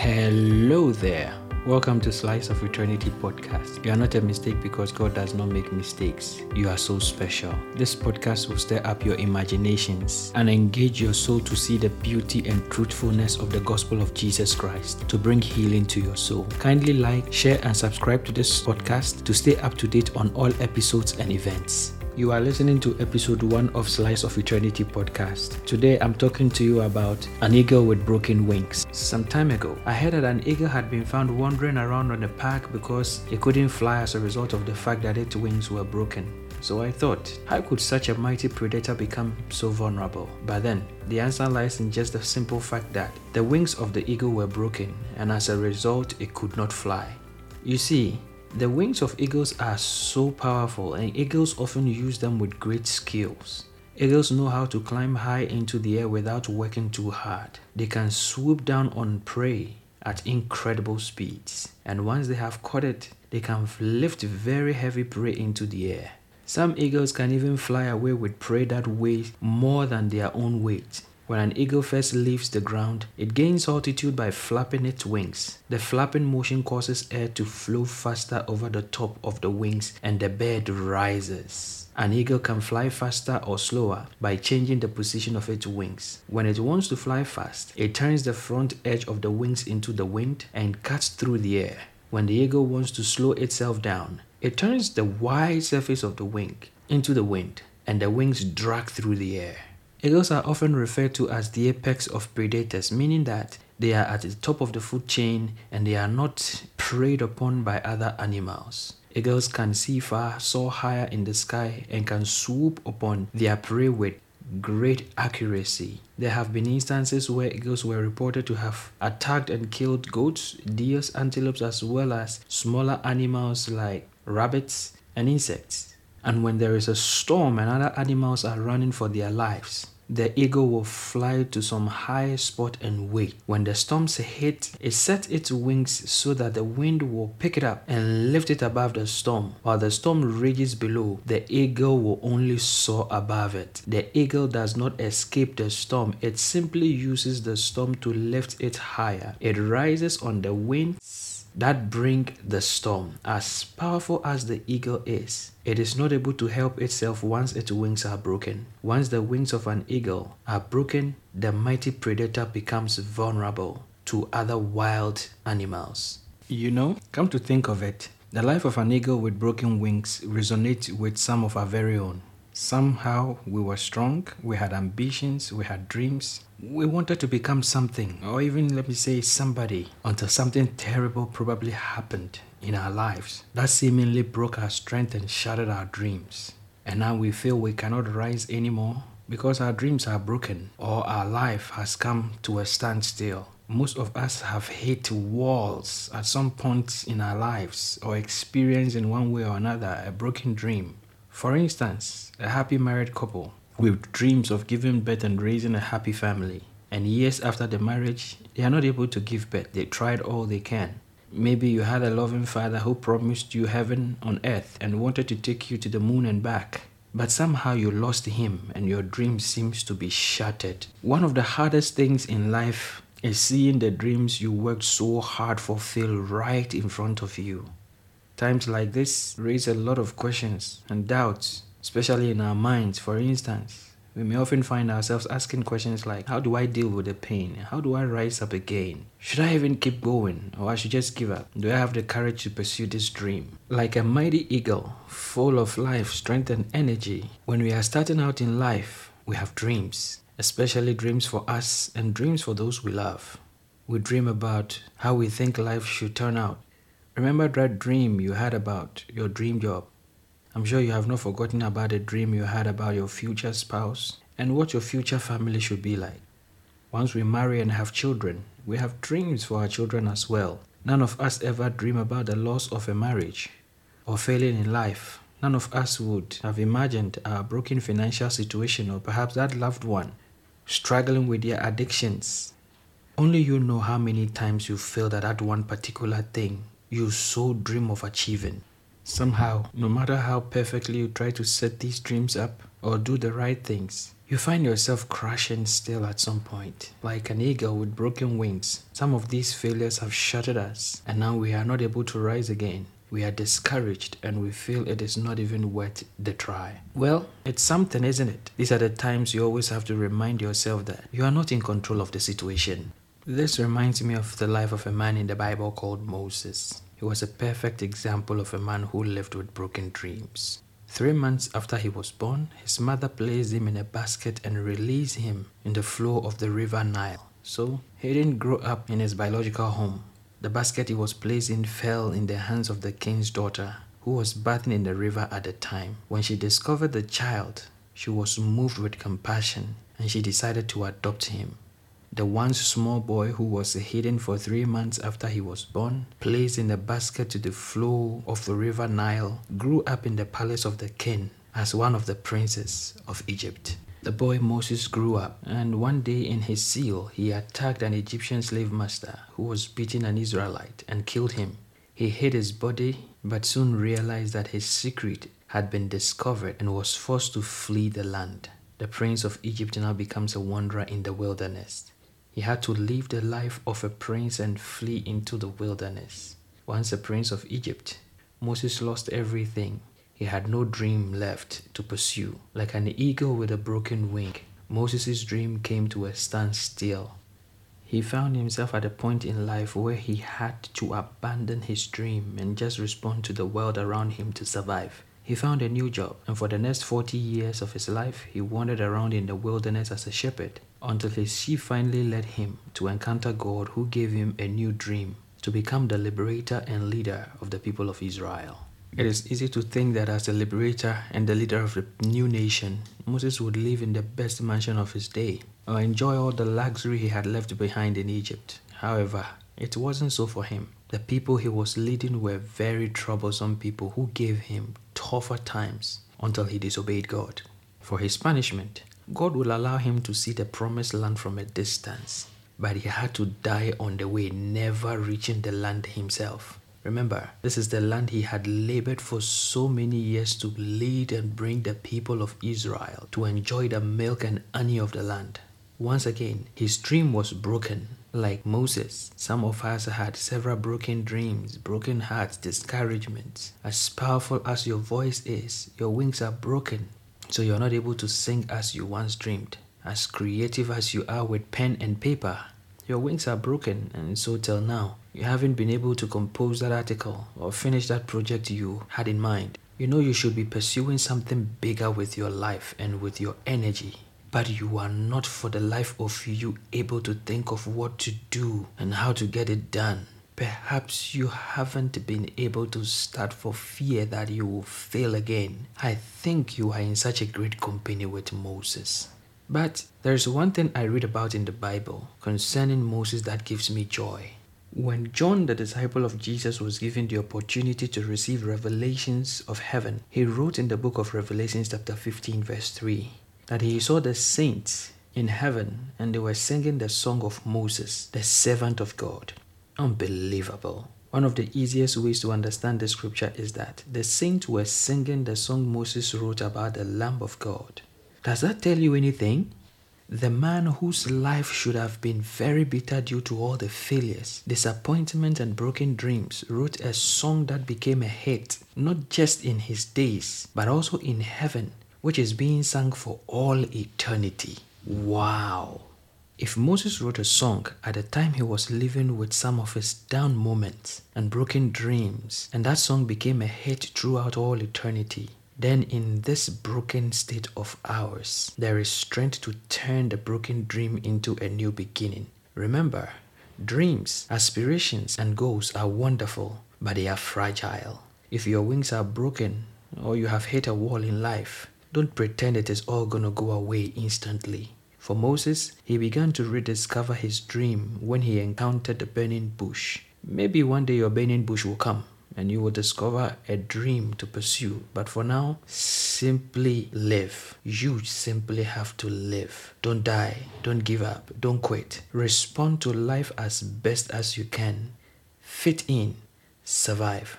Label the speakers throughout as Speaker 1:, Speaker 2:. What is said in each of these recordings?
Speaker 1: Hello there. Welcome to Slice of Eternity podcast. You are not a mistake because God does not make mistakes. You are so special. This podcast will stir up your imaginations and engage your soul to see the beauty and truthfulness of the gospel of Jesus Christ to bring healing to your soul. Kindly like, share, and subscribe to this podcast to stay up to date on all episodes and events. You are listening to episode 1 of Slice of Eternity podcast. Today I'm talking to you about an eagle with broken wings. Some time ago, I heard that an eagle had been found wandering around on the park because it couldn't fly as a result of the fact that its wings were broken. So I thought, how could such a mighty predator become so vulnerable? But then, the answer lies in just the simple fact that the wings of the eagle were broken and as a result, it could not fly. You see, the wings of eagles are so powerful, and eagles often use them with great skills. Eagles know how to climb high into the air without working too hard. They can swoop down on prey at incredible speeds, and once they have caught it, they can lift very heavy prey into the air. Some eagles can even fly away with prey that weighs more than their own weight. When an eagle first leaves the ground, it gains altitude by flapping its wings. The flapping motion causes air to flow faster over the top of the wings and the bird rises. An eagle can fly faster or slower by changing the position of its wings. When it wants to fly fast, it turns the front edge of the wings into the wind and cuts through the air. When the eagle wants to slow itself down, it turns the wide surface of the wing into the wind and the wings drag through the air. Eagles are often referred to as the apex of predators, meaning that they are at the top of the food chain and they are not preyed upon by other animals. Eagles can see far, soar higher in the sky, and can swoop upon their prey with great accuracy. There have been instances where eagles were reported to have attacked and killed goats, deers, antelopes, as well as smaller animals like rabbits and insects. And when there is a storm and other animals are running for their lives, the eagle will fly to some high spot and wait. When the storms hit, it sets its wings so that the wind will pick it up and lift it above the storm. While the storm rages below, the eagle will only soar above it. The eagle does not escape the storm, it simply uses the storm to lift it higher. It rises on the winds that bring the storm. As powerful as the eagle is, it is not able to help itself once its wings are broken. Once the wings of an eagle are broken, the mighty predator becomes vulnerable to other wild animals. You know, come to think of it, the life of an eagle with broken wings resonates with some of our very own. Somehow we were strong, we had ambitions, we had dreams. We wanted to become something, or even let me say somebody, until something terrible probably happened in our lives that seemingly broke our strength and shattered our dreams. And now we feel we cannot rise anymore because our dreams are broken or our life has come to a standstill. Most of us have hit walls at some point in our lives or experienced in one way or another a broken dream. For instance, a happy married couple with dreams of giving birth and raising a happy family. And years after the marriage, they are not able to give birth. They tried all they can. Maybe you had a loving father who promised you heaven on earth and wanted to take you to the moon and back. But somehow you lost him and your dream seems to be shattered. One of the hardest things in life is seeing the dreams you worked so hard for fail right in front of you. Times like this raise a lot of questions and doubts, especially in our minds. For instance, we may often find ourselves asking questions like How do I deal with the pain? How do I rise up again? Should I even keep going or I should just give up? Do I have the courage to pursue this dream? Like a mighty eagle, full of life, strength, and energy, when we are starting out in life, we have dreams, especially dreams for us and dreams for those we love. We dream about how we think life should turn out Remember that dream you had about your dream job. I'm sure you have not forgotten about the dream you had about your future spouse and what your future family should be like. Once we marry and have children, we have dreams for our children as well. None of us ever dream about the loss of a marriage or failing in life. None of us would have imagined our broken financial situation or perhaps that loved one struggling with their addictions. Only you know how many times you failed at that one particular thing you so dream of achieving. Somehow, no matter how perfectly you try to set these dreams up or do the right things, you find yourself crashing still at some point. Like an eagle with broken wings, some of these failures have shattered us, and now we are not able to rise again. We are discouraged and we feel it is not even worth the try. Well, it's something, isn't it? These are the times you always have to remind yourself that you are not in control of the situation. This reminds me of the life of a man in the Bible called Moses. He was a perfect example of a man who lived with broken dreams. Three months after he was born, his mother placed him in a basket and released him in the flow of the river Nile. So he didn't grow up in his biological home. The basket he was placed in fell in the hands of the king's daughter, who was bathing in the river at the time. When she discovered the child, she was moved with compassion and she decided to adopt him. The once small boy who was hidden for three months after he was born, placed in a basket to the flow of the river Nile, grew up in the palace of the king as one of the princes of Egypt. The boy Moses grew up, and one day in his zeal, he attacked an Egyptian slave master who was beating an Israelite and killed him. He hid his body, but soon realized that his secret had been discovered and was forced to flee the land. The prince of Egypt now becomes a wanderer in the wilderness. He had to live the life of a prince and flee into the wilderness. Once a prince of Egypt, Moses lost everything. He had no dream left to pursue. Like an eagle with a broken wing, Moses' dream came to a standstill. He found himself at a point in life where he had to abandon his dream and just respond to the world around him to survive. He found a new job, and for the next 40 years of his life, he wandered around in the wilderness as a shepherd until his sheep finally led him to encounter God, who gave him a new dream to become the liberator and leader of the people of Israel. It is easy to think that as the liberator and the leader of the new nation, Moses would live in the best mansion of his day or enjoy all the luxury he had left behind in Egypt. However, it wasn't so for him. The people he was leading were very troublesome people who gave him tougher times until he disobeyed God. For his punishment, God will allow him to see the promised land from a distance, but he had to die on the way, never reaching the land himself. Remember, this is the land he had labored for so many years to lead and bring the people of Israel to enjoy the milk and honey of the land. Once again, his dream was broken. Like Moses, some of us had several broken dreams, broken hearts, discouragements. As powerful as your voice is, your wings are broken. So you're not able to sing as you once dreamed. As creative as you are with pen and paper, your wings are broken, and so till now, you haven't been able to compose that article or finish that project you had in mind. You know you should be pursuing something bigger with your life and with your energy, but you are not for the life of you able to think of what to do and how to get it done. Perhaps you haven't been able to start for fear that you will fail again. I think you are in such a great company with Moses. But there's one thing I read about in the Bible concerning Moses that gives me joy. When John, the disciple of Jesus, was given the opportunity to receive revelations of heaven, he wrote in the book of Revelations, chapter 15, verse 3, that he saw the saints in heaven and they were singing the song of Moses, the servant of God. Unbelievable. One of the easiest ways to understand the scripture is that the saints were singing the song Moses wrote about the Lamb of God. Does that tell you anything? The man whose life should have been very bitter due to all the failures, disappointment, and broken dreams wrote a song that became a hit, not just in his days, but also in heaven, which is being sung for all eternity. Wow! If Moses wrote a song at the time he was living with some of his down moments and broken dreams, and that song became a hit throughout all eternity, then in this broken state of ours, there is strength to turn the broken dream into a new beginning. Remember, dreams, aspirations, and goals are wonderful, but they are fragile. If your wings are broken or you have hit a wall in life, don't pretend it is all gonna go away instantly. For Moses, he began to rediscover his dream when he encountered the burning bush. Maybe one day your burning bush will come and you will discover a dream to pursue. But for now, simply live. You simply have to live. Don't die. Don't give up. Don't quit. Respond to life as best as you can. Fit in. Survive.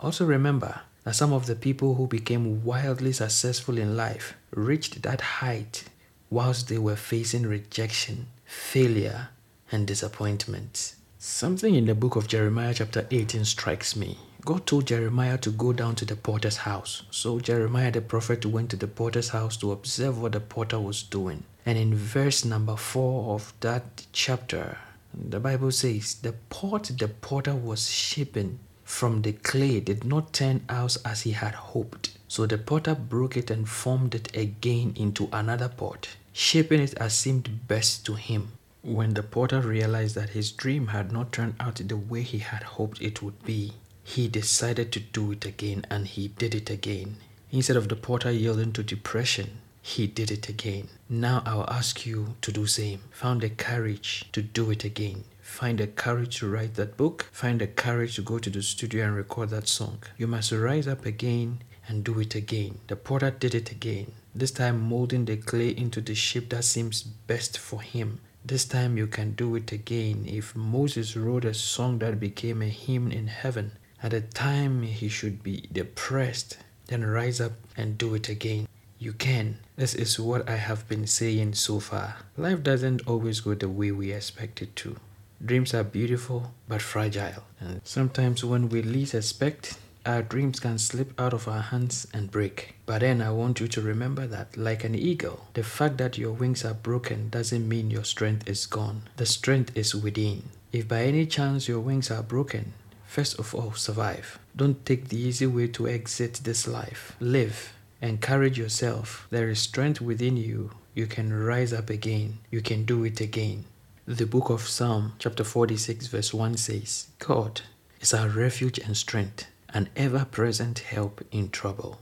Speaker 1: Also remember, that some of the people who became wildly successful in life reached that height whilst they were facing rejection, failure, and disappointment. Something in the book of Jeremiah, chapter 18, strikes me. God told Jeremiah to go down to the potter's house. So Jeremiah the prophet went to the potter's house to observe what the potter was doing. And in verse number 4 of that chapter, the Bible says, The pot the potter was shaping from the clay did not turn out as he had hoped. So the potter broke it and formed it again into another pot, shaping it as seemed best to him. When the potter realized that his dream had not turned out the way he had hoped it would be, he decided to do it again and he did it again. Instead of the potter yielding to depression, he did it again. Now I'll ask you to do same. Found the courage to do it again. Find the courage to write that book. Find the courage to go to the studio and record that song. You must rise up again and do it again. The potter did it again. This time molding the clay into the shape that seems best for him. This time you can do it again. If Moses wrote a song that became a hymn in heaven, at a time he should be depressed, then rise up and do it again. You can. This is what I have been saying so far. Life doesn't always go the way we expect it to. Dreams are beautiful but fragile, and sometimes when we least expect, our dreams can slip out of our hands and break. But then I want you to remember that, like an eagle, the fact that your wings are broken doesn't mean your strength is gone. The strength is within. If by any chance your wings are broken, first of all, survive. Don't take the easy way to exit this life. Live Encourage yourself. There is strength within you. You can rise up again. You can do it again. The book of Psalm, chapter 46, verse 1 says, God is our refuge and strength, an ever present help in trouble.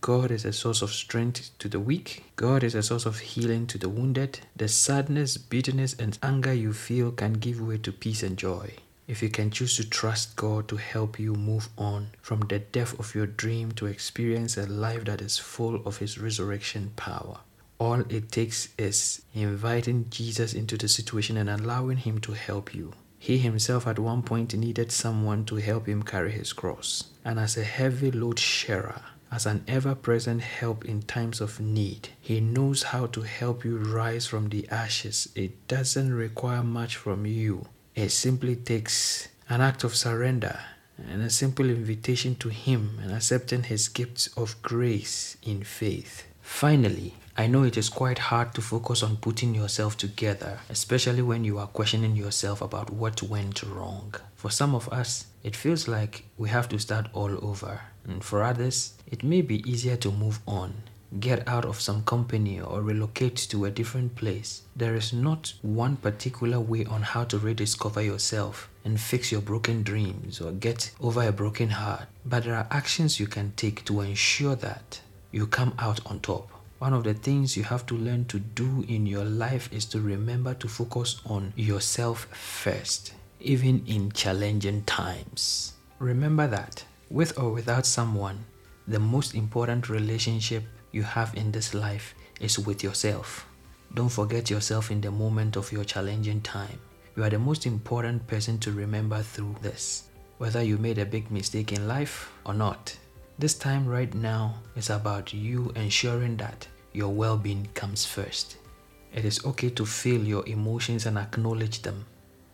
Speaker 1: God is a source of strength to the weak. God is a source of healing to the wounded. The sadness, bitterness, and anger you feel can give way to peace and joy if you can choose to trust God to help you move on from the depth of your dream to experience a life that is full of His resurrection power. All it takes is inviting Jesus into the situation and allowing Him to help you. He himself at one point needed someone to help him carry his cross. And as a heavy load sharer, as an ever present help in times of need, He knows how to help you rise from the ashes. It doesn't require much from you. It simply takes an act of surrender and a simple invitation to Him and accepting His gifts of grace in faith. Finally, I know it is quite hard to focus on putting yourself together, especially when you are questioning yourself about what went wrong. For some of us, it feels like we have to start all over, and for others, it may be easier to move on get out of some company or relocate to a different place. There is not one particular way on how to rediscover yourself and fix your broken dreams or get over a broken heart, but there are actions you can take to ensure that you come out on top. One of the things you have to learn to do in your life is to remember to focus on yourself first, even in challenging times. Remember that, with or without someone, the most important relationship you have in this life is with yourself. Don't forget yourself in the moment of your challenging time. You are the most important person to remember through this. Whether you made a big mistake in life or not, this time right now is about you ensuring that your well being comes first. It is okay to feel your emotions and acknowledge them.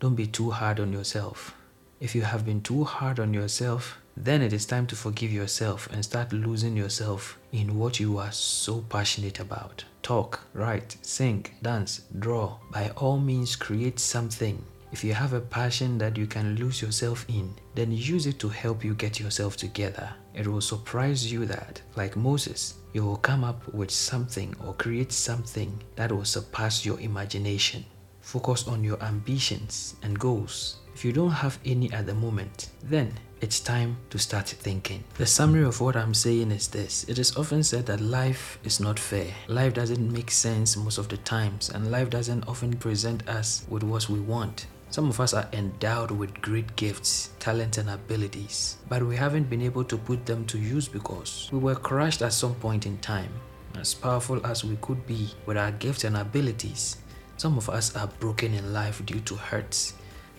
Speaker 1: Don't be too hard on yourself. If you have been too hard on yourself, then it is time to forgive yourself and start losing yourself in what you are so passionate about. Talk, write, sing, dance, draw. By all means, create something. If you have a passion that you can lose yourself in, then use it to help you get yourself together. It will surprise you that, like Moses, you will come up with something or create something that will surpass your imagination. Focus on your ambitions and goals. If you don't have any at the moment, then it's time to start thinking. The summary of what I'm saying is this it is often said that life is not fair. Life doesn't make sense most of the times, and life doesn't often present us with what we want. Some of us are endowed with great gifts, talents, and abilities, but we haven't been able to put them to use because we were crushed at some point in time. As powerful as we could be with our gifts and abilities, some of us are broken in life due to hurts,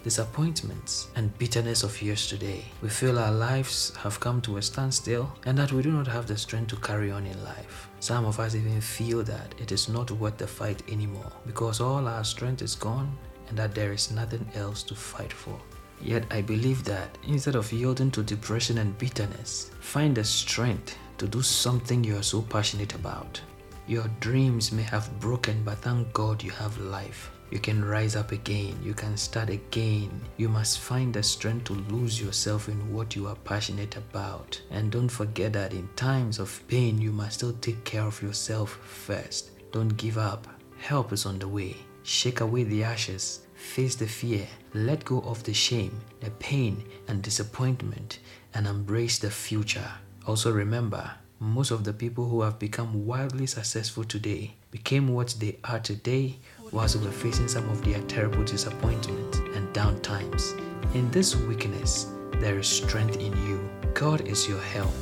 Speaker 1: disappointments, and bitterness of yesterday. We feel our lives have come to a standstill and that we do not have the strength to carry on in life. Some of us even feel that it is not worth the fight anymore because all our strength is gone and that there is nothing else to fight for. Yet I believe that instead of yielding to depression and bitterness, find the strength to do something you are so passionate about. Your dreams may have broken, but thank God you have life. You can rise up again. You can start again. You must find the strength to lose yourself in what you are passionate about. And don't forget that in times of pain, you must still take care of yourself first. Don't give up. Help is on the way. Shake away the ashes. Face the fear. Let go of the shame, the pain, and disappointment, and embrace the future. Also, remember most of the people who have become wildly successful today became what they are today whilst they were facing some of their terrible disappointments and down times. In this weakness, there is strength in you. God is your help.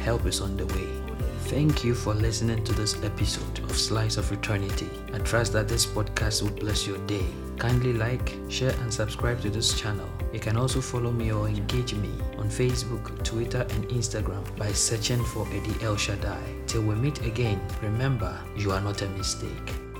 Speaker 1: Help is on the way. Thank you for listening to this episode of Slice of Eternity. I trust that this podcast will bless your day. Kindly like, share, and subscribe to this channel. You can also follow me or engage me on Facebook, Twitter, and Instagram by searching for Eddie El Shaddai. Till we meet again, remember you are not a mistake.